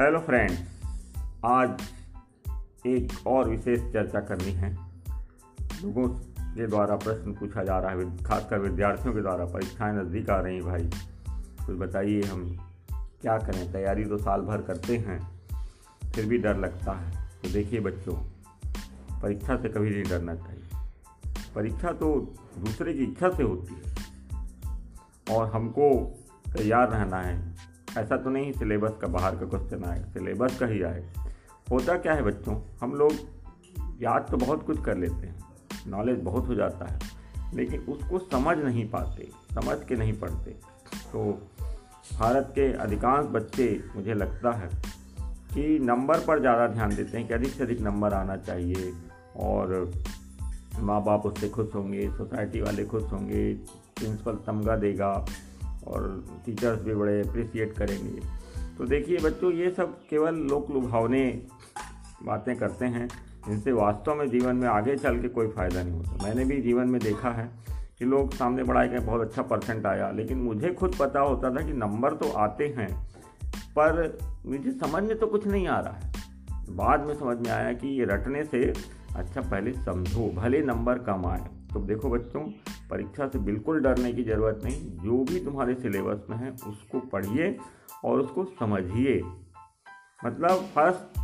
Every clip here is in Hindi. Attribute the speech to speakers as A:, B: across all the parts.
A: हेलो फ्रेंड्स आज एक और विशेष चर्चा करनी है। लोगों के द्वारा प्रश्न पूछा जा रहा है खासकर विद्यार्थियों के द्वारा। परीक्षाएँ नज़दीक आ रही हैं भाई। कुछ बताइए हम क्या करें? तैयारी तो साल भर करते हैं, फिर भी डर लगता है। तो देखिए बच्चों, परीक्षा से कभी नहीं डरना चाहिए। परीक्षा तो दूसरे की इच्छा से होती है, और हमको तैयार रहना है। ऐसा तो नहीं, सिलेबस का बाहर का क्वेश्चन आएगा, सिलेबस का ही आए होता क्या है बच्चों, हम लोग याद तो बहुत कुछ कर लेते हैं नॉलेज बहुत हो जाता है, लेकिन उसको समझ नहीं पाते, समझ के नहीं पढ़ते। तो भारत के अधिकांश बच्चे, मुझे लगता है कि नंबर पर ज़्यादा ध्यान देते हैं कि अधिक से अधिक नंबर आना चाहिए और माँ बाप उससे खुश होंगे सोसाइटी वाले खुश होंगे प्रिंसिपल तमगा देगा और टीचर्स भी बड़े अप्रिसिएट करेंगे। तो देखिए बच्चों, ये सब केवल लोक लुभावने बातें करते हैं, जिनसे वास्तव में जीवन में आगे चल के कोई फ़ायदा नहीं होता। मैंने भी जीवन में देखा है कि लोग सामने पढ़ाई गए बहुत अच्छा परसेंट आया, लेकिन मुझे खुद पता होता था कि नंबर तो आते हैं, पर मुझे समझ में तो कुछ नहीं आ रहा है। बाद में समझ में आया कि ये रटने से अच्छा पहले समझो, भले नंबर कम आए। तो देखो बच्चों, परीक्षा से बिल्कुल डरने की ज़रूरत नहीं। जो भी तुम्हारे सिलेबस में है, उसको पढ़िए और उसको समझिए। मतलब फ़र्स्ट,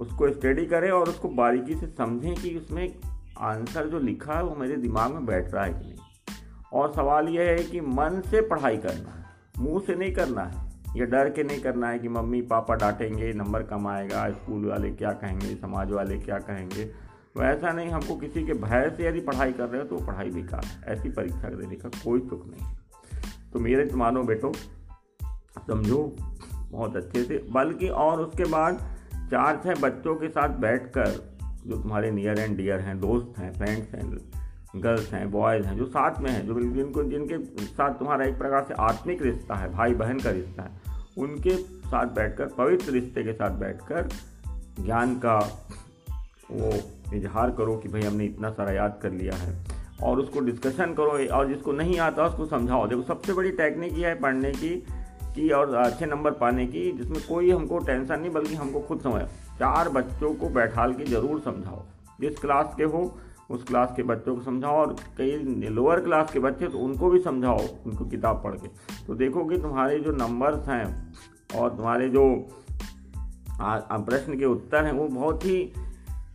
A: उसको स्टडी करें और उसको बारीकी से समझें कि उसमें आंसर जो लिखा है, वो मेरे दिमाग में बैठ रहा है कि नहीं। और सवाल यह है कि मन से पढ़ाई करना है, मुँह से नहीं करना है, या डर के नहीं करना है कि मम्मी पापा डांटेंगे, नंबर कम आएगा, स्कूल वाले क्या कहेंगे, समाज वाले क्या कहेंगे। वैसा नहीं, हमको किसी के भय से यदि पढ़ाई कर रहे हो तो पढ़ाई बेकार ऐसी परीक्षा देने का कोई सुख नहीं तो मेरे तो मानो बेटो, समझो, बहुत अच्छे से, बल्कि और उसके बाद चार छः बच्चों के साथ बैठकर, जो तुम्हारे नियर एंड डियर हैं, दोस्त हैं फ्रेंड्स हैं गर्ल्स हैं बॉयज़ हैं, जो साथ में हैं, जो जिनको, जिनके साथ तुम्हारा एक प्रकार से आत्मिक रिश्ता है भाई बहन का रिश्ता है, उनके साथ बैठकर, पवित्र रिश्ते के साथ बैठकर ज्ञान का वो इजहार करो कि भाई हमने इतना सारा याद कर लिया है। और उसको डिस्कशन करो, और जिसको नहीं आता उसको समझाओ। देखो, सबसे बड़ी टेक्निक ये है पढ़ने की की और अच्छे नंबर पाने की, जिसमें कोई हमको टेंशन नहीं, बल्कि हमको खुद समझ चार बच्चों को बैठाल के ज़रूर समझाओ। जिस क्लास के हो, उस क्लास के बच्चों को समझाओ, और कई लोअर क्लास के बच्चे तो उनको भी समझाओ, उनको किताब पढ़ के। तो देखोगे तुम्हारे जो नंबर्स हैं, और तुम्हारे जो प्रश्न के उत्तर हैं, वो बहुत ही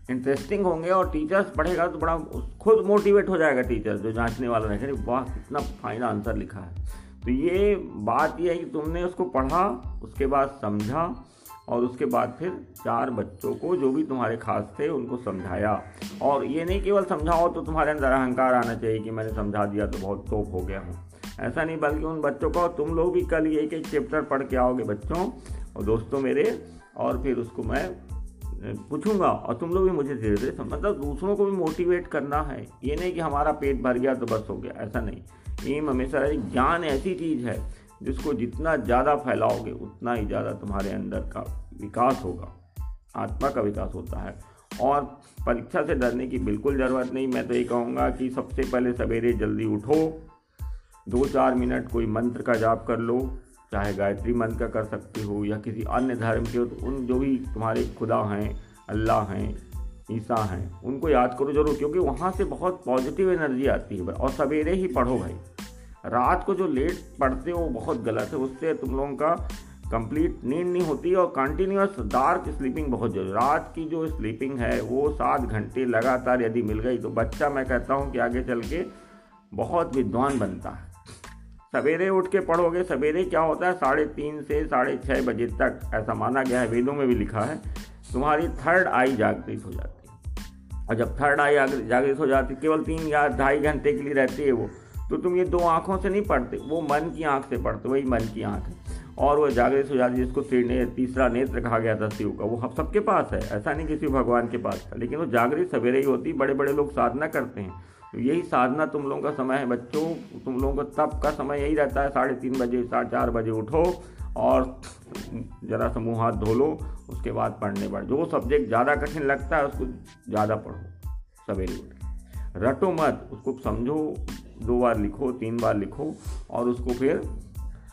A: इंटरेस्टिंग होंगे और टीचर्स पढ़ेगा तो बड़ा खुद मोटिवेट हो जाएगा टीचर जो जांचने वाला रहेगा वाह, कितना फाइन आंसर लिखा है। तो ये बात यह है कि तुमने उसको पढ़ा, उसके बाद समझा और उसके बाद फिर चार बच्चों को जो भी तुम्हारे खास थे उनको समझाया। और ये नहीं केवल समझाओ तो तुम्हारे अंदर अहंकार आना चाहिए कि मैंने समझा दिया तो बहुत तोप हो गया हूँ। ऐसा नहीं, बल्कि उन बच्चों को, तुम लोग भी कल एक एक चैप्टर पढ़ के आओगे बच्चों। और दोस्तों मेरे, और फिर उसको मैं पूछूँगा और तुम लोग भी मुझे धीरे धीरे मतलब दूसरों को भी मोटिवेट करना है। ये नहीं कि हमारा पेट भर गया तो बस हो गया, ऐसा नहीं। एम हमेशा ज्ञान ऐसी चीज़ है जिसको जितना ज़्यादा फैलाओगे, उतना ही ज़्यादा तुम्हारे अंदर का विकास होगा। आत्मा का विकास होता है। और परीक्षा से डरने की बिल्कुल ज़रूरत नहीं। मैं तो ये कहूँगा कि सबसे पहले सवेरे जल्दी उठो, दो चार मिनट कोई मंत्र का जाप कर लो चाहे गायत्री मंत्र का कर सकते हो या किसी अन्य धर्म के हो तो उन जो भी तुम्हारे खुदा हैं, अल्लाह हैं, ईसा हैं, उनको याद करो ज़रूर, क्योंकि वहाँ से बहुत पॉजिटिव एनर्जी आती है। और सवेरे ही पढ़ो भाई। रात को जो लेट पढ़ते हो बहुत गलत है। उससे तुम लोगों का कंप्लीट नींद नहीं होती और कंटिन्यूस डार्क स्लीपिंग बहुत ज़रूरी रात की जो स्लीपिंग है, वो सात घंटे लगातार यदि मिल गई तो बच्चा मैं कहता हूँ कि आगे चल के बहुत विद्वान बनता है। सवेरे उठ के पढ़ोगे, सवेरे क्या होता है? साढ़े तीन से साढ़े छः बजे तक, ऐसा माना गया है, वेदों में भी लिखा है, तुम्हारी थर्ड आई जागृत हो जाती है। और जब थर्ड आई जागृत हो जाती केवल तीन या ढाई घंटे के लिए रहती है वो तो तुम ये दो आँखों से नहीं पढ़ते, वो मन की आँख से पढ़ते, वही मन की आँख है। और वो जागृत हो जाती जिसको तीसरा नेत्र कहा गया था शिव का, वो हम सबके पास है, ऐसा नहीं किसी भगवान के पास था, लेकिन वो जागृत सवेरे ही होती बड़े बड़े लोग साधना करते हैं। तो यही साधना तुम लोगों का समय है, बच्चों। तुम लोगों का तप का समय यही रहता है, साढ़े तीन बजे, साढ़े चार बजे उठो और ज़रा सा मुँह हाथ धो लो, उसके बाद पढ़ने पढ़ जो सब्जेक्ट ज़्यादा कठिन लगता है, उसको ज़्यादा पढ़ो, सवेरे उठ रटो मत, उसको समझो, दो बार लिखो, तीन बार लिखो और उसको फिर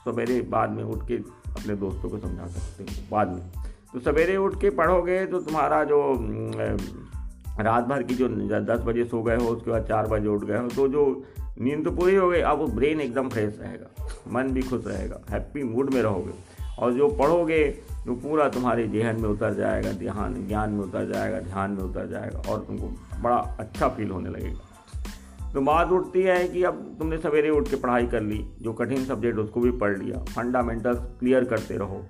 A: सवेरे बाद में उठ के अपने दोस्तों को समझा सकते हो, बाद में। तो सवेरे उठ के पढ़ोगे तो तुम्हारा जो रात भर की जो दस बजे सो गए हो, उसके बाद चार बजे उठ गए हो तो जो नींद तो पूरी हो गई, अब वो ब्रेन एकदम फ्रेश रहेगा, मन भी खुश रहेगा हैप्पी मूड में रहोगे। और जो पढ़ोगे तो पूरा तुम्हारे जहन में उतर जाएगा, ध्यान, ज्ञान में उतर जाएगा, ध्यान में उतर जाएगा, और तुमको बड़ा अच्छा फील होने लगेगा। तो बात उठती है कि अब तुमने सवेरे उठ के पढ़ाई कर ली, जो कठिन सब्जेक्ट उसको भी पढ़ लिया फंडामेंटल्स क्लियर करते रहो।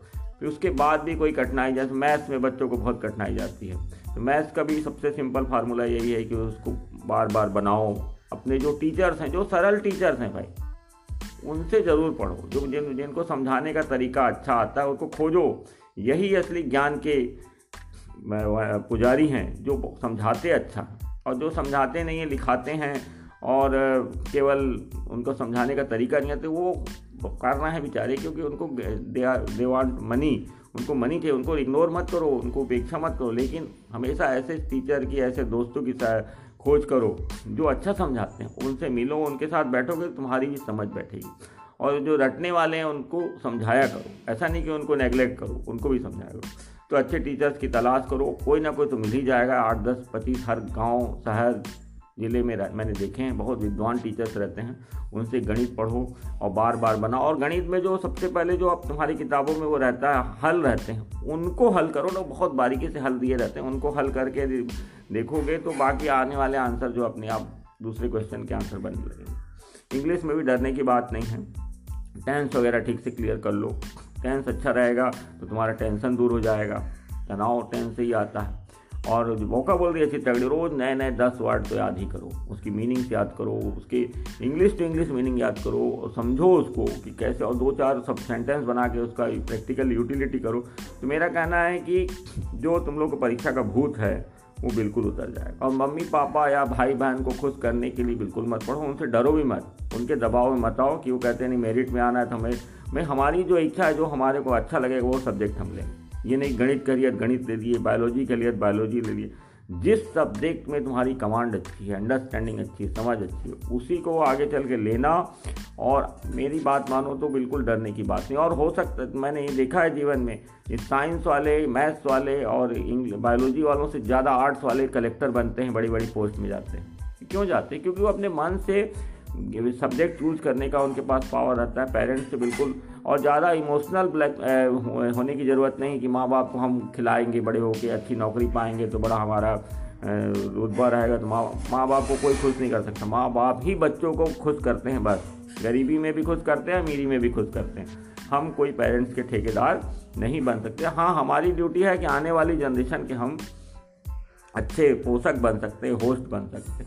A: फिर उसके बाद भी कोई कठिनाई जैसे मैथ्स में बच्चों को बहुत कठिनाई जाती है। तो मैथ्स का भी सबसे सिंपल फार्मूला यही है कि उसको बार बार बनाओ। अपने जो टीचर्स हैं, जो सरल टीचर्स हैं भाई, उनसे ज़रूर पढ़ो। जो जिन, जिनको समझाने का तरीका अच्छा आता है उसको खोजो। यही असली ज्ञान के पुजारी हैं, जो समझाते अच्छा और जो समझाते नहीं है, लिखाते हैं, और केवल उनको समझाने का तरीका नहीं आते, वो करना है बेचारे, क्योंकि उनको दे वांट मनी, उनको मनी चाहिए, उनको इग्नोर मत करो, उनको उपेक्षा मत करो, लेकिन हमेशा ऐसे टीचर की, ऐसे दोस्तों की खोज करो, जो अच्छा समझाते हैं, उनसे मिलो, उनके साथ बैठोगे, तुम्हारी भी समझ बैठेगी। और जो रटने वाले हैं, उनको समझाया करो, ऐसा नहीं कि उनको नेगलेक्ट करो, उनको भी समझाया करो। तो अच्छे टीचर्स की तलाश करो, कोई ना कोई तो मिल ही जाएगा, आठ, दस, पच्चीस, हर गाँव, शहर ज़िले में मैंने देखे हैं, बहुत विद्वान टीचर्स रहते हैं, उनसे गणित पढ़ो और बार बार बनाओ। और गणित में जो सबसे पहले जो आप तुम्हारी किताबों में वो रहता है, हल रहते हैं, उनको हल करो ना, बहुत बारीकी से हल दिए रहते हैं, उनको हल करके देखोगे तो बाकी आने वाले आंसर जो अपने आप दूसरे क्वेश्चन के आंसर बनने लगेंगे। इंग्लिश में भी डरने की बात नहीं है। टेंस वगैरह ठीक से क्लियर कर लो। टेंस अच्छा रहेगा तो तुम्हारा टेंशन दूर हो जाएगा। तनाव टेंस से ही आता है। और मौका बोल दिया अच्छी तगड़ी रोज़ नए नए दस वर्ड तो याद ही करो। उसकी मीनिंग्स याद करो, उसके इंग्लिश टू इंग्लिश मीनिंग याद करो, और समझो उसको कि कैसे, और दो चार सब सेंटेंस बना के उसका प्रैक्टिकल यूटिलिटी करो। तो मेरा कहना है कि जो तुम लोग को परीक्षा का भूत है, वो बिल्कुल उतर जाएगा। और मम्मी, पापा या भाई बहन को खुश करने के लिए बिल्कुल मत पढ़ो, उनसे डरो भी मत। उनके दबाव में मत आओ कि वो कहते हैं, नहीं मेरिट में आना है तो हमें मैं हमारी जो इच्छा है, जो हमारे को अच्छा लगेगा, वो सब्जेक्ट हम लेंगे। ये नहीं गणित करियर गणित ले लिए बायोलॉजी करियर बायोलॉजी ले लिए। जिस सब्जेक्ट में तुम्हारी कमांड अच्छी है अंडरस्टैंडिंग अच्छी है, समझ अच्छी है, उसी को आगे चल के लेना और मेरी बात मानो तो बिल्कुल डरने की बात नहीं। और हो सकता मैंने ये देखा है जीवन में साइंस वाले मैथ्स वाले और बायोलॉजी वालों से ज़्यादा आर्ट्स वाले कलेक्टर बनते हैं बड़ी बड़ी पोस्ट में जाते हैं। क्यों जाते हैं? क्योंकि वो अपने मन से सब्जेक्ट चूज़ करने का उनके पास पावर रहता है पेरेंट्स से बिल्कुल। और ज़्यादा इमोशनल ब्लैक होने की ज़रूरत नहीं कि माँ बाप को हम खिलाएँगे, बड़े होकर अच्छी नौकरी पाएँगे तो बड़ा हमारा रुतबा रहेगा। तो माँ माँ बाप को कोई खुश नहीं कर सकता। माँ बाप ही बच्चों को खुश करते हैं बस। गरीबी में भी खुश करते हैं, अमीरी में भी खुश करते हैं। हम कोई पेरेंट्स के ठेकेदार नहीं बन सकते। हाँ हमारी ड्यूटी है कि आने वाली जनरेशन के हम अच्छे पोषक बन सकते होस्ट बन सकते।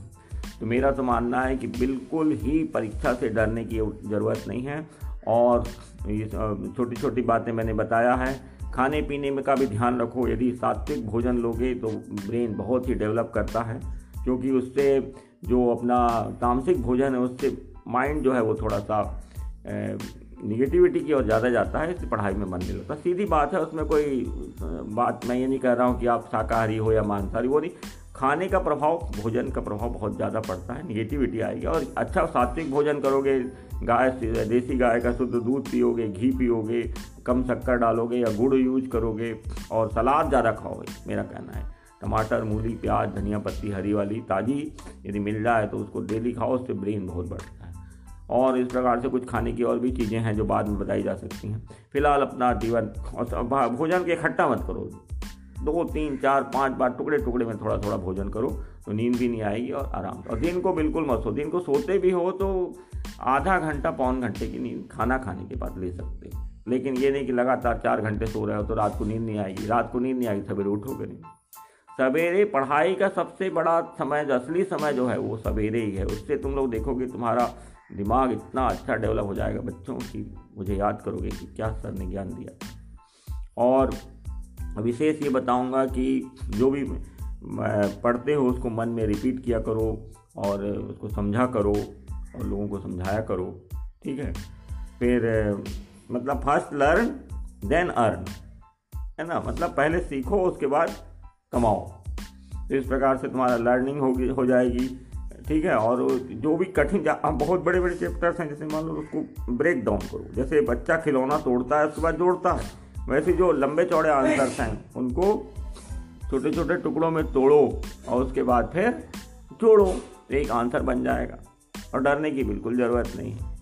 A: तो मेरा तो मानना है कि बिल्कुल ही परीक्षा से डरने की ज़रूरत नहीं है। और ये छोटी छोटी बातें मैंने बताया है। खाने पीने में का भी ध्यान रखो। यदि सात्विक भोजन लोगे तो ब्रेन बहुत ही डेवलप करता है, क्योंकि उससे जो अपना तामसिक भोजन है, उससे माइंड जो है वो थोड़ा सा निगेटिविटी की ओर ज़्यादा जाता है, इससे पढ़ाई में मन नहीं लगता। सीधी बात है, उसमें कोई बात मैं ये नहीं कह रहा हूँ कि आप शाकाहारी हो या मांसाहारी, वो नहीं। खाने का प्रभाव, भोजन का प्रभाव बहुत ज़्यादा पड़ता है निगेटिविटी आएगी और अच्छा सात्विक भोजन करोगे, गाय देसी गाय का शुद्ध दूध पियोगे, घी पियोगे, कम शक्कर डालोगे या गुड़ यूज़ करोगे और सलाद ज़्यादा खाओगे, मेरा कहना है। टमाटर, मूली, प्याज, धनिया पत्ती, हरी वाली, ताज़ी, यदि मिल जाए तो उसको डेली खाओ, उससे ब्रेन बहुत बढ़ता है। और इस प्रकार से कुछ खाने की और भी चीज़ें हैं जो बाद में बताई जा सकती हैं। फ़िलहाल अपना जीवन भोजन के इकट्ठा मत करो। दो, तीन, चार, पाँच बार टुकड़े टुकड़े में थोड़ा थोड़ा भोजन करो तो नींद भी नहीं आएगी और आराम और दिन को बिल्कुल मत सो। दिन को सोते भी हो तो आधा घंटा, पौन घंटे की नींद खाना खाने के बाद ले सकते। हो लेकिन ये नहीं कि लगातार चार घंटे सो रहे हो तो रात को नींद नहीं आएगी। रात को नींद नहीं आएगी, सवेरे उठोगे नहीं। सवेरे पढ़ाई का सबसे बड़ा समय जो असली समय जो है, वो सवेरे ही है। उससे तुम लोग देखोगे तुम्हारा दिमाग इतना अच्छा डेवलप हो जाएगा। बच्चों की, मुझे याद करोगे कि क्या सर ने ज्ञान दिया। और विशेष ये बताऊँगा कि जो भी पढ़ते हो, उसको मन में रिपीट किया करो और उसको समझा करो और लोगों को समझाया करो, ठीक है? फिर मतलब फ़र्स्ट लर्न देन अर्न है ना? मतलब पहले सीखो, उसके बाद कमाओ। तो इस प्रकार से तुम्हारा लर्निंग होगी, हो जाएगी, ठीक है? और जो भी कठिन बहुत बड़े बड़े चैप्टर्स हैं, जैसे मान लो उसको ब्रेक डाउन करो। जैसे बच्चा खिलौना तोड़ता है, उसके बाद जोड़ता है। वैसे जो लंबे चौड़े आंसर्स हैं, उनको छोटे छोटे टुकड़ों में तोड़ो और उसके बाद फिर जोड़ो तो एक आंसर बन जाएगा। और डरने की बिल्कुल ज़रूरत नहीं है।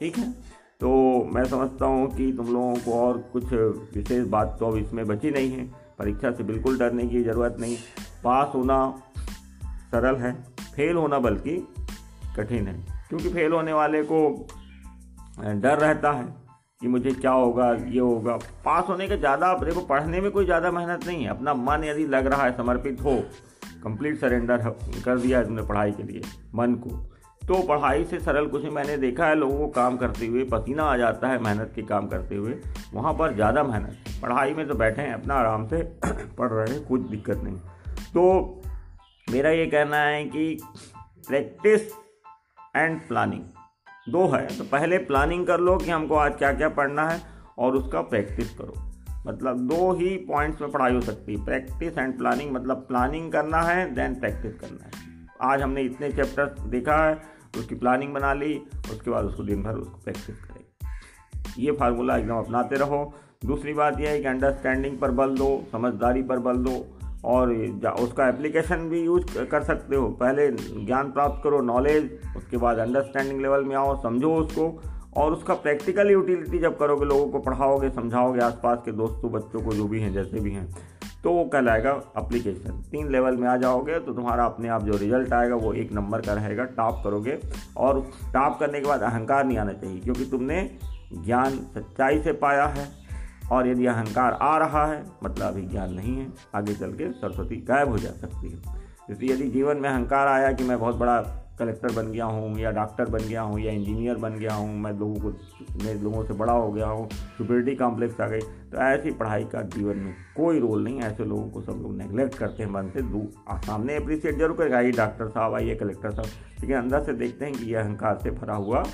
A: ठीक है? तो मैं समझता हूँ कि तुम लोगों को और कुछ विशेष बात तो अब इसमें बची नहीं है। परीक्षा से बिल्कुल डरने की ज़रूरत नहीं। पास होना सरल है, फेल होना बल्कि कठिन है। क्योंकि फेल होने वाले को डर रहता है। कि मुझे क्या होगा, ये होगा। पास होने का ज़्यादा देखो पढ़ने में कोई ज़्यादा मेहनत नहीं है। अपना मन यदि लग रहा है, समर्पित हो कंप्लीट सरेंडर कर दिया है तुमने पढ़ाई के लिए, मन को तो पढ़ाई से सरल कुछ मैंने देखा है, लोगों को काम करते हुए, पसीना आ जाता है मेहनत के काम करते हुए, वहाँ पर ज़्यादा मेहनत। पढ़ाई में तो बैठे हैं, अपना आराम से पढ़ रहे हैं, कुछ दिक्कत नहीं। तो मेरा ये कहना है कि प्रैक्टिस एंड प्लानिंग दो है। तो पहले प्लानिंग कर लो कि हमको आज क्या क्या पढ़ना है और उसका प्रैक्टिस करो। मतलब दो ही पॉइंट्स में पढ़ाई हो सकती है। प्रैक्टिस एंड प्लानिंग मतलब प्लानिंग करना है देन प्रैक्टिस करना है। आज हमने इतने चैप्टर देखा है, उसकी प्लानिंग बना ली, उसके बाद उसको दिन भर उसको प्रैक्टिस करें। ये फार्मूला एकदम अपनाते रहो। दूसरी बात यह है कि अंडरस्टैंडिंग पर बल दो, समझदारी पर बल दो। और उसका एप्लीकेशन भी यूज़ कर सकते हो। पहले ज्ञान प्राप्त करो नॉलेज उसके बाद अंडरस्टैंडिंग लेवल में आओ, समझो उसको और उसका प्रैक्टिकल यूटिलिटी जब करोगे, लोगों को पढ़ाओगे, समझाओगे, आसपास के दोस्तों, बच्चों को, जो भी हैं, जैसे भी हैं तो वो कहलाएगा अप्लीकेशन तीन लेवल में आ जाओगे तो तुम्हारा अपने आप जो रिज़ल्ट आएगा, वो एक नंबर का रहेगा टॉप करोगे और टॉप करने के बाद अहंकार नहीं आना चाहिए, क्योंकि तुमने ज्ञान सच्चाई से पाया है। और यदि अहंकार आ रहा है मतलब अभी ज्ञान नहीं है, आगे चल के सरस्वती गायब हो जा सकती है। इसलिए यदि जीवन में अहंकार आया कि मैं बहुत बड़ा कलेक्टर बन गया हूँ, या डॉक्टर बन गया हूँ, या इंजीनियर बन गया हूँ, मैं लोगों को, मैं लोगों से बड़ा हो गया हूँ सुपरिटी कॉम्प्लेक्स आ गई तो ऐसी पढ़ाई का जीवन में कोई रोल नहीं, ऐसे लोगों को सब लोग नेगलेक्ट करते हैं, मन से दूर सामने अप्रिसिएट ज़रूर करेगा ये डॉक्टर साहब, आइए कलेक्टर साहब। लेकिन अंदर से देखते हैं कि यह अहंकार से भरा हुआ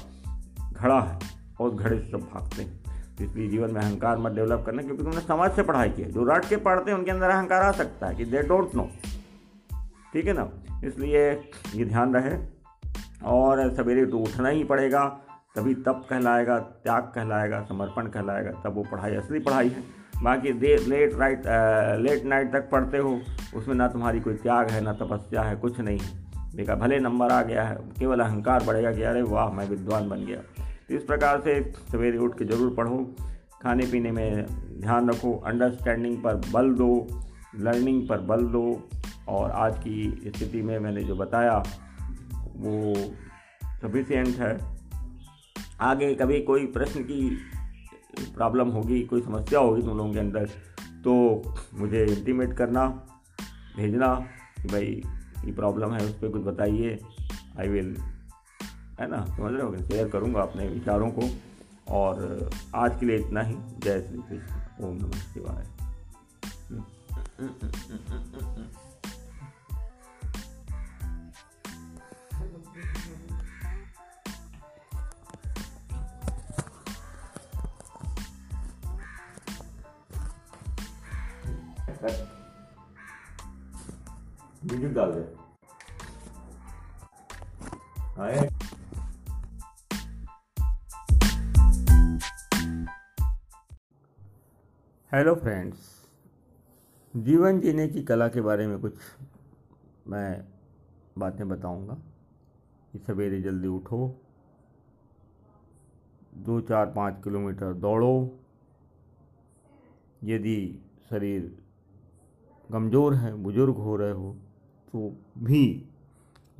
A: घड़ा है और घड़े से सब भागते हैं। इसलिए जीवन में अहंकार मत डेवलप करना क्योंकि तुमने समाज से पढ़ाई की है। जो रट के पढ़ते हैं उनके अंदर अहंकार आ सकता है कि दे डोंट नो ठीक है ना? इसलिए ये ध्यान रहे और सवेरे तो उठना ही पड़ेगा, तभी तप कहलाएगा, त्याग कहलाएगा, समर्पण कहलाएगा, तब वो पढ़ाई, असली पढ़ाई है। बाकी देर लेट राइट लेट नाइट तक पढ़ते हो, उसमें ना तुम्हारी कोई त्याग है, ना तपस्या है, कुछ नहीं है। देखा, भले नंबर आ गया है, केवल अहंकार बढ़ेगा कि अरे वाह, मैं विद्वान बन गया। इस प्रकार से सवेरे उठ के ज़रूर पढ़ो। खाने पीने में ध्यान रखो अंडरस्टैंडिंग पर बल दो लर्निंग पर बल दो। और आज की स्थिति में मैंने जो बताया, वो सफिशियंट है। आगे कभी कोई प्रश्न की प्रॉब्लम होगी, कोई समस्या होगी तुम लोगों के अंदर तो मुझे इंटीमेट करना, भेजना कि भाई ये प्रॉब्लम है, उस पर कुछ बताइए। आई विल है ना? समझ रहे हो शेयर करूँगा अपने विचारों को। और आज के लिए इतना ही। जय श्री कृष्ण। ओम नमः शिवाय। म्यूज़िक डाल दे। हेलो फ्रेंड्स जीवन जीने की कला के बारे में कुछ मैं बातें बताऊँगा। कि सवेरे जल्दी उठो। दो चार पाँच किलोमीटर दौड़ो। यदि शरीर कमज़ोर है, बुज़ुर्ग हो रहे हो तो भी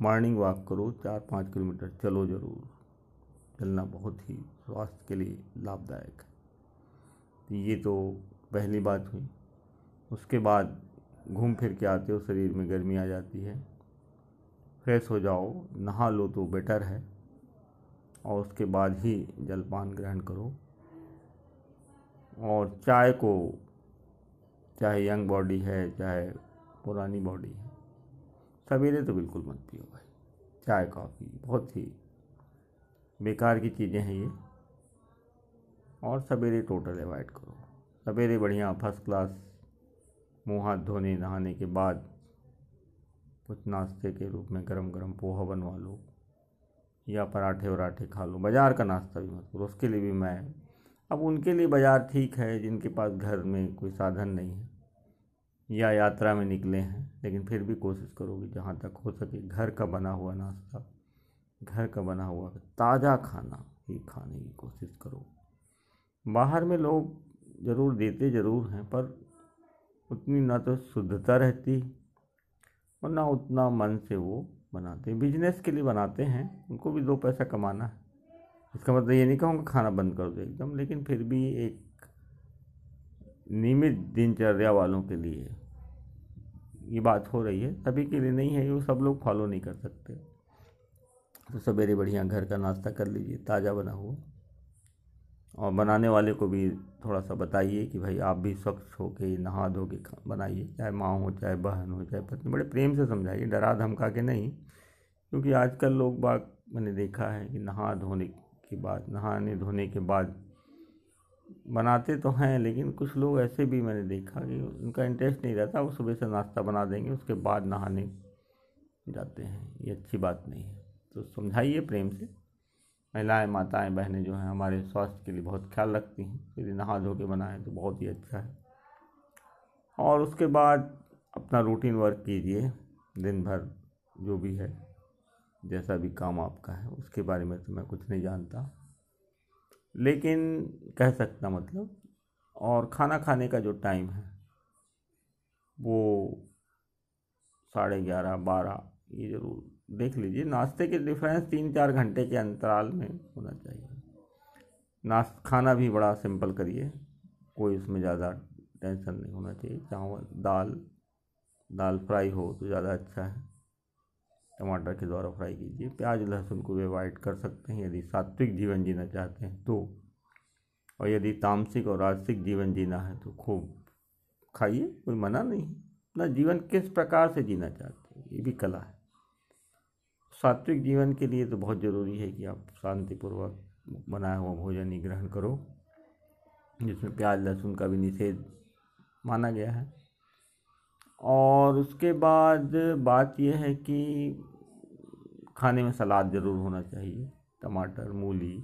A: मॉर्निंग वॉक करो। चार पाँच किलोमीटर चलो ज़रूर। चलना बहुत ही स्वास्थ्य के लिए लाभदायक है। ये तो पहली बात हुई। उसके बाद घूम फिर के आते हो, शरीर में गर्मी आ जाती है। फ्रेश हो जाओ, नहा लो तो बेटर है। और उसके बाद ही जलपान ग्रहण करो। और चाय को, चाहे यंग बॉडी है, चाहे पुरानी बॉडी है, सवेरे तो बिल्कुल मत पियो भाई। चाय, कॉफ़ी, बहुत ही बेकार की चीज़ें हैं ये। और सवेरे टोटल अवॉइड करो। सवेरे बढ़िया फ़र्स्ट क्लास मुँह हाथ धोने, नहाने के बाद कुछ नाश्ते के रूप में गरम गरम पोहा बनवा लो या पराठे वराठे खा लो। बाज़ार का नाश्ता भी मत करो, उसके लिए भी मैं, अब उनके लिए बाज़ार ठीक है, जिनके पास घर में कोई साधन नहीं है या यात्रा में निकले हैं, लेकिन फिर भी कोशिश करो कि जहाँ तक हो सके घर का बना हुआ नाश्ता, घर का बना हुआ ताज़ा खाना ही खाने की कोशिश करो। बाहर में लोग ज़रूर देते ज़रूर हैं, पर उतनी ना तो शुद्धता रहती और ना उतना मन से वो बनाते हैं। बिज़नेस के लिए बनाते हैं, उनको भी दो पैसा कमाना है। इसका मतलब ये नहीं कहूँगा खाना बंद कर दो एकदम, लेकिन फिर भी एक नियमित दिनचर्या वालों के लिए ये बात हो रही है। सभी के लिए नहीं है वो सब लोग फॉलो नहीं कर सकते। तो सवेरे बढ़िया घर का नाश्ता कर लीजिए, ताज़ा बना हुआ। और बनाने वाले को भी थोड़ा सा बताइए कि भाई आप भी स्वच्छ हो के नहा धो के बनाइए। चाहे माँ हो, चाहे बहन हो, चाहे पत्नी, बड़े प्रेम से समझाइए, डरा धमका के नहीं। क्योंकि आजकल लोग बाग, मैंने देखा है कि नहा धोने के बाद, नहाने धोने के बाद बनाते तो हैं, लेकिन कुछ लोग ऐसे भी मैंने देखा कि उनका इंटरेस्ट नहीं रहता, वो सुबह से नाश्ता बना देंगे, उसके बाद नहाने जाते हैं। ये अच्छी बात नहीं है। तो समझाइए प्रेम से। महिलाएँ, माताएँ, बहनें जो हैं, हमारे स्वास्थ्य के लिए बहुत ख्याल रखती हैं। यदि नहा धो के बनाएँ तो बहुत ही अच्छा है। और उसके बाद अपना रूटीन वर्क कीजिए, दिन भर जो भी है, जैसा भी काम आपका है, उसके बारे में तो मैं कुछ नहीं जानता। लेकिन कह सकता मतलब और खाना खाने का जो टाइम है, वो साढ़े ग्यारह, बारह, ये ज़रूर देख लीजिए, नाश्ते के डिफरेंस तीन चार घंटे के अंतराल में होना चाहिए। नाश्त, खाना भी बड़ा सिंपल करिए, कोई उसमें ज़्यादा टेंशन नहीं होना चाहिए। चावल, दाल दाल फ्राई हो तो ज़्यादा अच्छा है। टमाटर के द्वारा फ्राई कीजिए। प्याज, लहसुन को भी अवॉइड कर सकते हैं। यदि सात्विक जीवन जीना चाहते हैं तो और यदि तामसिक और राजसिक जीवन जीना है तो खूब खाइए, कोई मना नहीं। अपना जीवन किस प्रकार से जीना चाहते हैं, ये भी कला है। सात्विक जीवन के लिए तो बहुत ज़रूरी है कि आप शांतिपूर्वक बनाया हुआ भोजन ही ग्रहण करो, जिसमें प्याज, लहसुन का भी निषेध माना गया है। और उसके बाद बात यह है कि खाने में सलाद ज़रूर होना चाहिए, टमाटर, मूली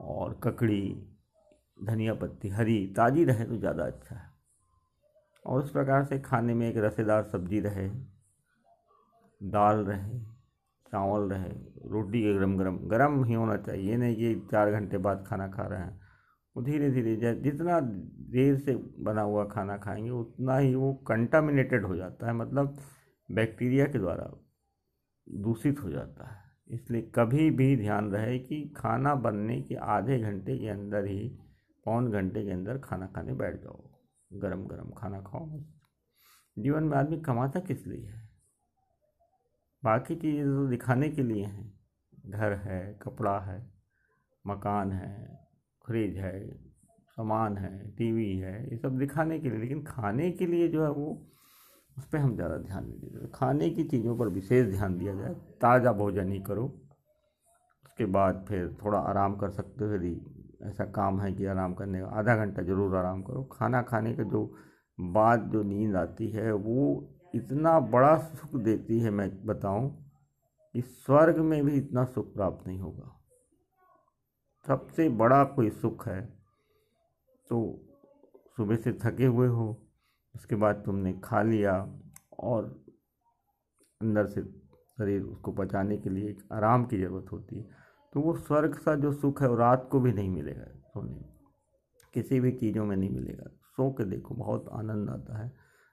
A: और ककड़ी, धनिया पत्ती, हरी, ताज़ी रहे तो ज़्यादा अच्छा है। और उस प्रकार से खाने में एक रसेदार सब्ज़ी रहे, दाल रहे चावल रहे, रोटी के गरम गरम गरम ही होना चाहिए, ये नहीं कि चार घंटे बाद खाना खा रहे हैं। वो धीरे धीरे जितना देर से बना हुआ खाना खाएँगे, उतना ही वो कंटामिनेटेड हो जाता है मतलब बैक्टीरिया के द्वारा दूषित हो जाता है। इसलिए कभी भी ध्यान रहे कि खाना बनने के आधे घंटे के अंदर ही, पौन घंटे के अंदर खाना खाने बैठ जाओ। गरम गरम खाना खाओ। जीवन में आदमी कमाता किस लिए है? बाकी चीज़ें तो दिखाने के लिए हैं। घर है, कपड़ा है, मकान है, फ्रिज है, सामान है, टीवी है, ये सब दिखाने के लिए, लेकिन खाने के लिए जो है वो उस पर हम ज़्यादा ध्यान नहीं देते। खाने की चीज़ों पर विशेष ध्यान दिया जाए, ताज़ा भोजन ही करो, उसके बाद फिर थोड़ा आराम कर सकते हो। यदि ऐसा काम है कि आराम करने का, आधा घंटा ज़रूर आराम करो। खाना खाने का जो बाद जो नींद आती है, वो इतना बड़ा सुख देती है मैं बताऊँ कि स्वर्ग में भी इतना सुख प्राप्त नहीं होगा। सबसे बड़ा कोई सुख है तो सुबह से थके हुए हो, उसके बाद तुमने खा लिया और अंदर से शरीर उसको बचाने के लिए एक आराम की ज़रूरत होती है तो वो स्वर्ग सा जो सुख है वो रात को भी नहीं मिलेगा सोने में। किसी भी चीज़ों में नहीं मिलेगा। सो के देखो, बहुत आनंद आता है।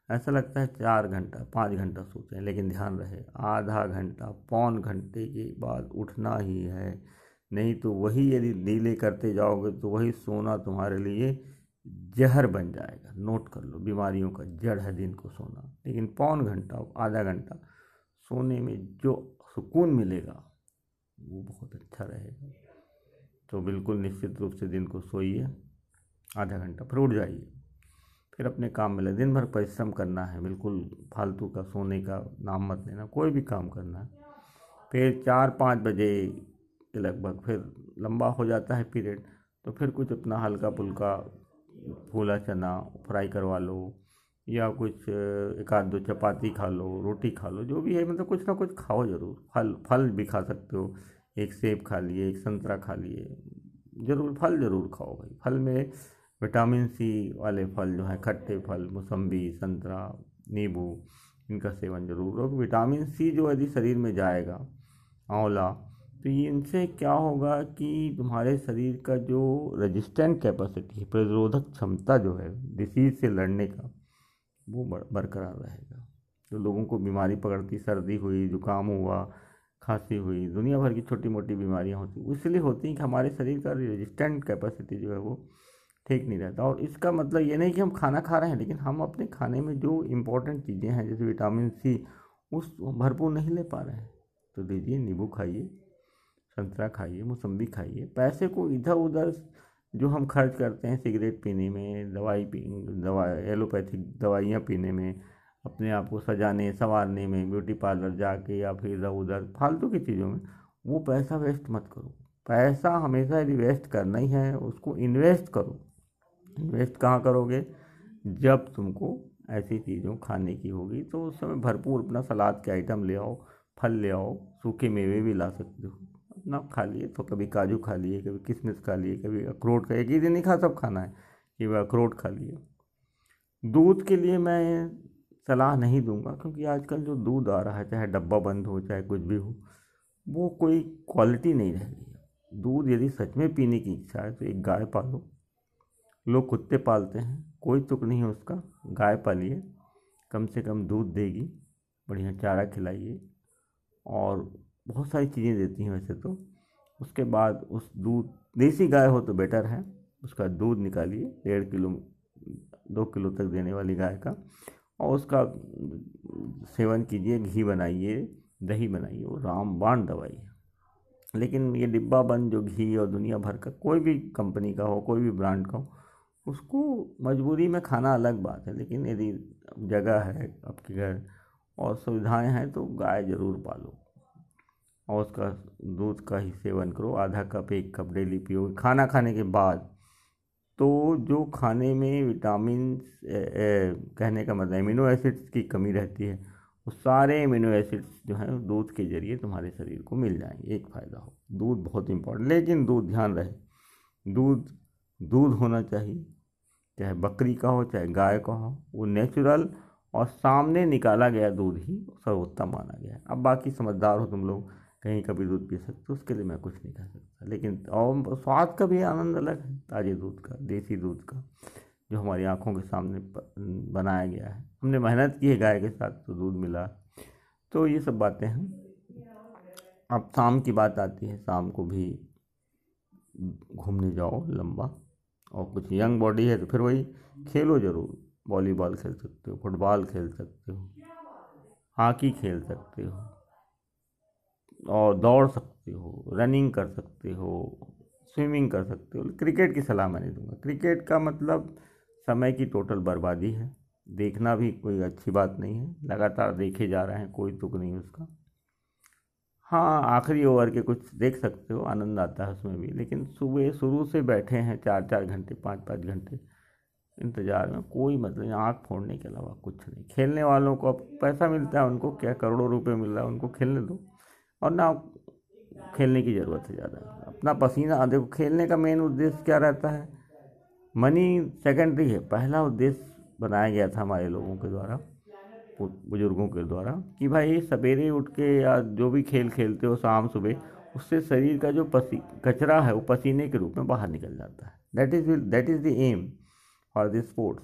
A: ऐसा लगता है चार घंटा, पाँच घंटा सोते हैं, लेकिन ध्यान रहे, आधा घंटा, पौन घंटे के बाद उठना ही है। नहीं तो वही यदि डीले करते जाओगे तो वही सोना तुम्हारे लिए जहर बन जाएगा। नोट कर लो, बीमारियों का जड़ है दिन को सोना। लेकिन पौन घंटा, आधा घंटा सोने में जो सुकून मिलेगा, वो बहुत अच्छा रहेगा। तो बिल्कुल निश्चित रूप से दिन को सोइए, आधा घंटा फिर उठ जाइए। फिर अपने काम में लगे। दिन भर परिश्रम करना है, बिल्कुल फालतू का, सोने का, नाम मत लेना, कोई भी काम करना है। फिर चार पाँच बजे के लगभग फिर लंबा हो जाता है पीरियड तो फिर कुछ अपना हल्का फुल्का फूला चना फ्राई करवा लो, या कुछ एक आध दो चपाती खा लो, रोटी खा लो, जो भी है मतलब कुछ ना कुछ खाओ ज़रूर। फल फल भी खा सकते हो, एक सेब खा लिए, एक संतरा खा लिए, ज़रूर, फल ज़रूर खाओ भाई। फल में विटामिन सी वाले फल जो हैं, खट्टे फल, मौसम्बी, संतरा, नींबू, इनका सेवन ज़रूर। हो विटामिन सी जो यदि शरीर में जाएगा, आंवला तो ये इनसे क्या होगा कि तुम्हारे शरीर का जो रेजिस्टेंट कैपेसिटी है, प्रतिरोधक क्षमता जो है डिसीज से लड़ने का, वो बरकरार रहेगा। जो लोगों को बीमारी पकड़ती, सर्दी हुई, जुकाम हुआ, खांसी हुई, दुनिया भर की छोटी मोटी बीमारियाँ होती इसलिए होती हैं कि हमारे शरीर का रेजिस्टेंट कैपेसिटी जो है, वो ठीक नहीं रहता। और इसका मतलब ये नहीं कि हम खाना खा रहे हैं, लेकिन हम अपने खाने में जो इम्पोर्टेंट चीज़ें हैं, जैसे विटामिन सी उस भरपूर नहीं ले पा रहे हैं। तो दीजिए नींबू खाइए, संतरा खाइए, मौसम्बी खाइए। पैसे को इधर उधर जो हम खर्च करते हैं, सिगरेट पीने में, दवाई पी, दवा एलोपैथिक दवाइयाँ पीने में, अपने आप को सजाने, संवारने में, ब्यूटी पार्लर जाके या फिर इधर उधर, फालतू की चीज़ों में, वो पैसा वेस्ट मत करो। पैसा हमेशा यदि वेस्ट करना ही है, उसको इन्वेस्ट करो। इन्वेस्ट कहाँ करोगे? जब तुमको ऐसी चीज़ों खाने की होगी तो उस समय भरपूर अपना सलाद के आइटम ले आओ, फल ले आओ, सूखे मेवे भी ला सकते हो। अपना खा लिए तो कभी काजू खा लिए, कभी किशमिश खा लिए, कभी अखरोट का एक ही दिन नहीं खा, सब खाना है कि वह अखरोट खा लिए। दूध के लिए मैं सलाह नहीं दूँगा, क्योंकि आजकल जो दूध आ रहा है, चाहे डब्बा बंद हो, चाहे कुछ भी हो, वो कोई क्वालिटी नहीं रह गई दूध यदि सच में पीने की इच्छा है तो एक गाय पालो लोग कुत्ते पालते हैं, कोई तुक नहीं है उसका, गाय पालिए, कम से कम दूध देगी, बढ़िया चारा खिलाइए, और बहुत सारी चीज़ें देती हैं वैसे तो। उसके बाद उस दूध, देसी गाय हो तो बेटर है, उसका दूध निकालिए, डेढ़ किलो, दो किलो तक देने वाली गाय का, और उसका सेवन कीजिए, घी बनाइए, दही बनाइए वो रामबाण दवाई है लेकिन ये डिब्बा बंद जो घी और दुनिया भर का कोई भी कंपनी का हो, कोई भी ब्रांड का हो उसको मजबूरी में खाना अलग बात है, लेकिन यदि जगह है आपके घर और सुविधाएँ हैं तो गाय ज़रूर पालो। और उसका दूध का ही सेवन करो, आधा कप, एक कप डेली पियो। खाना खाने के बाद तो जो खाने में विटामिन कहने का मतलब एमिनो एसिड्स की कमी रहती है, वो सारे एमिनो एसिड्स जो हैं, दूध के ज़रिए तुम्हारे शरीर को मिल जाएँगे। एक फ़ायदा हो, दूध बहुत इम्पोर्टेंट लेकिन दूध ध्यान रहे। दूध दूध होना चाहिए। चाहे बकरी का हो, चाहे गाय का हो, वो नेचुरल और सामने निकाला गया दूध ही सर्वोत्तम माना गया अब बाकी समझदार हो तुम लोग, कहीं का भी दूध पी सकते हो, उसके लिए मैं कुछ नहीं कह सकता। लेकिन और स्वाद का भी आनंद अलग है, ताज़े दूध का, देसी दूध का, जो हमारी आँखों के सामने बनाया गया है। हमने मेहनत की है गाय के साथ तो दूध मिला। तो ये सब बातें हैं। अब शाम की बात आती है, शाम को भी घूमने जाओ लंबा। और कुछ यंग बॉडी है तो फिर वही खेलो ज़रूर। वॉलीबॉल खेल सकते हो, फुटबॉल खेल सकते हो, हॉकी खेल सकते हो, और दौड़ सकते हो, रनिंग कर सकते हो, स्विमिंग कर सकते हो, क्रिकेट की सलाह मैं नहीं दूँगा। क्रिकेट का मतलब समय की टोटल बर्बादी है। देखना भी कोई अच्छी बात नहीं है। लगातार देखे जा रहे हैं, कोई तुक नहीं उसका। हाँ आखिरी ओवर के कुछ देख सकते हो, आनंद आता है उसमें भी। लेकिन सुबह, शुरू से बैठे हैं चार चार घंटे, पाँच पाँच घंटे इंतज़ार में, कोई मतलब आँख फोड़ने के अलावा कुछ नहीं। खेलने वालों को अब पैसा मिलता है, उनको क्या करोड़ों रुपए मिल रहा है, उनको खेलने दो। और ना खेलने की ज़रूरत है ज़्यादा। अपना पसीना, देखो, खेलने का मेन उद्देश्य क्या रहता है? मनी सेकेंडरी है, पहला उद्देश्य बनाया गया था हमारे लोगों के द्वारा। बुज़ुर्गों के द्वारा कि भाई सवेरे उठ के या जो भी खेल खेलते हो शाम सुबह, उससे शरीर का जो पसी, कचरा है, वो पसीने के रूप में बाहर निकल जाता है। That is that is the aim for this sports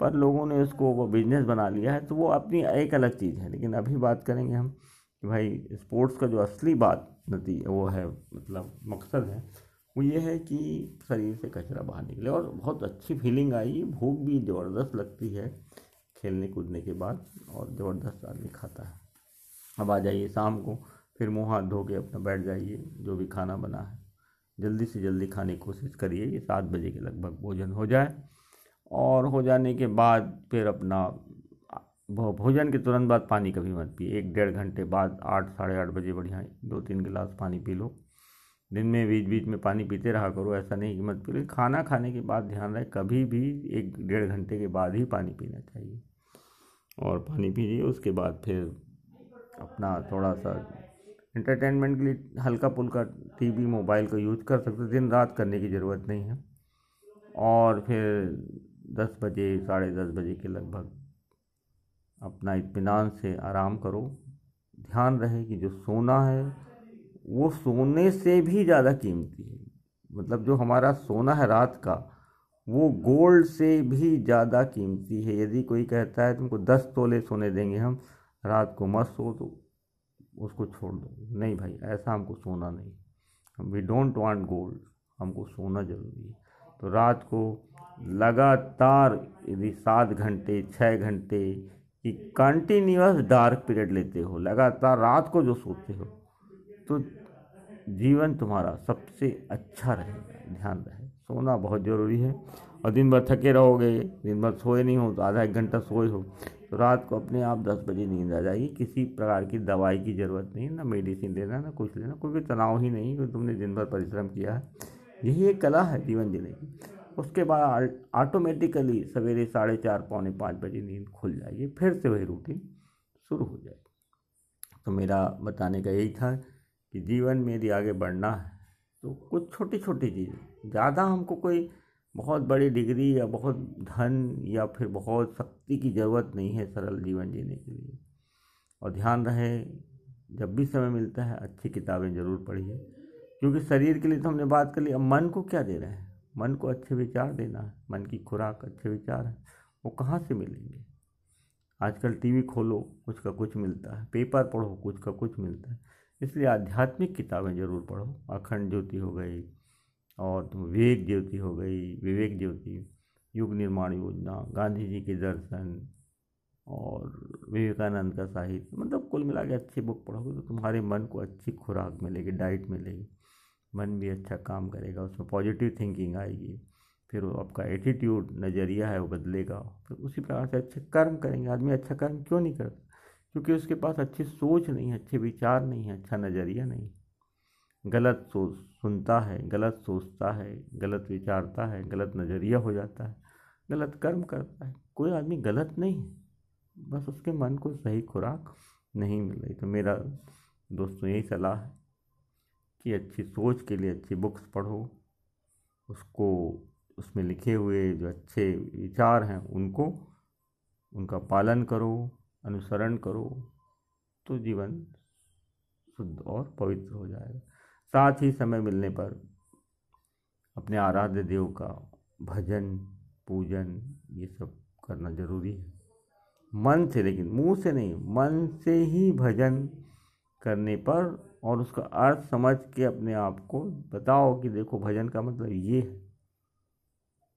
A: पर लोगों ने उसको, वो बिज़नेस बना लिया है तो वो अपनी एक अलग चीज़ है। लेकिन अभी बात करेंगे हम कि भाई स्पोर्ट्स का जो असली बात नती, वो है मतलब मकसद है, वो ये है कि शरीर से कचरा बाहर निकले। और बहुत अच्छी फीलिंग आई, भूख भी ज़बरदस्त लगती है। खेलने कूदने के बाद और ज़बरदस्त आदमी खाता है। अब आ जाइए शाम को, फिर मुँह हाथ धो के अपना बैठ जाइए, जो भी खाना बना है। जल्दी से जल्दी खाने की कोशिश करिए, ये सात बजे के लगभग भोजन हो जाए। और हो जाने के बाद फिर अपना भोजन के तुरंत बाद पानी कभी मत पिए। एक डेढ़ घंटे बाद आठ, साढ़े आठ बजे बढ़िया दो तीन गिलास पानी पी लो। दिन में बीच बीच में पानी पीते रहा करो, ऐसा नहीं कि मत पी लो खाना खाने के बाद ध्यान रहे, कभी भी एक डेढ़ घंटे के बाद ही पानी पीना चाहिए। और पानी पीजिए। उसके बाद फिर अपना थोड़ा सा इंटरटेनमेंट के लिए हल्का पुल्का टीवी मोबाइल का यूज़ कर सकते दिन रात करने की ज़रूरत नहीं है। और फिर दस बजे, साढ़े दस बजे के लगभग अपना इत्मीनान से आराम करो। ध्यान रहे कि जो सोना है, वो सोने से भी ज़्यादा कीमती है। मतलब जो हमारा सोना है रात का वो गोल्ड से भी ज़्यादा कीमती है। यदि कोई कहता है, तुमको दस तोले सोने देंगे हम, रात को मत सो तो उसको छोड़ दो। नहीं भाई, ऐसा हमको सोना नहीं वी डोंट वांट गोल्ड हमको सोना ज़रूरी है। तो रात को लगातार यदि सात घंटे छः घंटे कि कंटिन्यूस डार्क पीरियड लेते हो, लगातार रात को जो सोते हो तो जीवन तुम्हारा सबसे अच्छा रहेगा। ध्यान रहे। सोना बहुत ज़रूरी है। और दिन भर थके रहोगे, दिन भर सोए नहीं हो तो आधा एक घंटा सोए हो तो रात को अपने आप दस बजे नींद आ जाएगी। किसी प्रकार की दवाई की ज़रूरत नहीं, ना मेडिसिन लेना, ना कुछ लेना, कोई भी तनाव ही नहीं, क्योंकि तुमने दिन भर परिश्रम किया है। यही एक कला है जीवन जीने की। उसके बाद ऑटोमेटिकली सवेरे साढ़े चार, पौने पाँच बजे नींद खुल जाएगी, फिर से वही रूटीन शुरू हो जाएगी। तो मेरा बताने का यही था कि जीवन में यदि आगे बढ़ना है तो कुछ छोटी छोटी चीज़ें। ज़्यादा हमको कोई बहुत बड़ी डिग्री या बहुत धन या फिर बहुत शक्ति की ज़रूरत नहीं है सरल जीवन जीने के लिए। और ध्यान रहे, जब भी समय मिलता है, अच्छी किताबें ज़रूर पढ़िए। क्योंकि शरीर के लिए तो हमने बात कर ली, अब मन को क्या दे रहे हैं? मन को अच्छे विचार देना है। मन की खुराक, अच्छे विचार है। वो कहाँ से मिलेंगे? आजकल टीवी खोलो, कुछ का कुछ मिलता है। पेपर पढ़ो, कुछ का कुछ मिलता है। इसलिए आध्यात्मिक किताबें ज़रूर पढ़ो। अखंड ज्योति हो गई, और विवेक ज्योति हो गई, विवेक ज्योति, युग निर्माण योजना गांधी जी के दर्शन, और विवेकानंद का साहित्य। मतलब कुल मिला के अच्छी बुक पढ़ोगे तो तुम्हारे मन को अच्छी खुराक मिलेगी, डाइट मिलेगी, मन भी अच्छा काम करेगा, उसमें पॉजिटिव थिंकिंग आएगी, फिर आपका एटीट्यूड, नज़रिया है वो बदलेगा, फिर उसी प्रकार से अच्छे कर्म करेंगे। आदमी अच्छा कर्म क्यों नहीं करता? क्योंकि उसके पास अच्छी सोच नहीं है, अच्छे विचार नहीं है अच्छा नज़रिया नहीं। गलत सोच सुनता है, गलत सोचता है, गलत विचारता है, गलत नज़रिया हो जाता है, गलत कर्म करता है। कोई आदमी गलत नहीं है, बस उसके मन को सही खुराक नहीं मिल रही। तो मेरा दोस्तों यही सलाह है कि अच्छी सोच के लिए अच्छी बुक्स पढ़ो, उसको, उसमें लिखे हुए जो अच्छे विचार हैं उनको, उनका पालन करो अनुसरण करो तो जीवन शुद्ध और पवित्र हो जाएगा। साथ ही समय मिलने पर अपने आराध्य देव का भजन, पूजन, ये सब करना ज़रूरी है। मन से लेकिन, मुँह से नहीं, मन से ही भजन करने पर और उसका अर्थ समझ के अपने आप को बताओ कि देखो, भजन का मतलब ये है।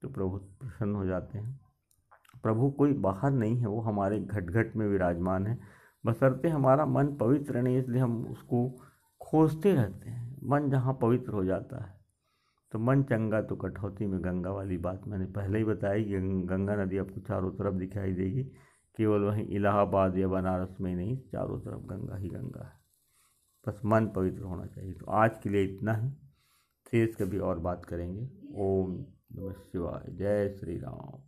A: तो प्रभु प्रसन्न हो जाते हैं। प्रभु कोई बाहर नहीं है, वो हमारे घट घट में विराजमान है। बसरते हमारा मन पवित्र नहीं इसलिए हम उसको खोजते रहते हैं। मन जहाँ पवित्र हो जाता है तो मन चंगा तो कटौती में गंगा वाली बात मैंने पहले ही बताई कि गंगा नदी आपको चारों तरफ़ दिखाई देगी। केवल वहीं इलाहाबाद या बनारस में नहीं, चारों तरफ़ गंगा ही गंगा है। बस मन पवित्र होना चाहिए। तो आज के लिए इतना ही। शेष कभी और बात करेंगे। ओम नमः शिवाय। जय श्री राम।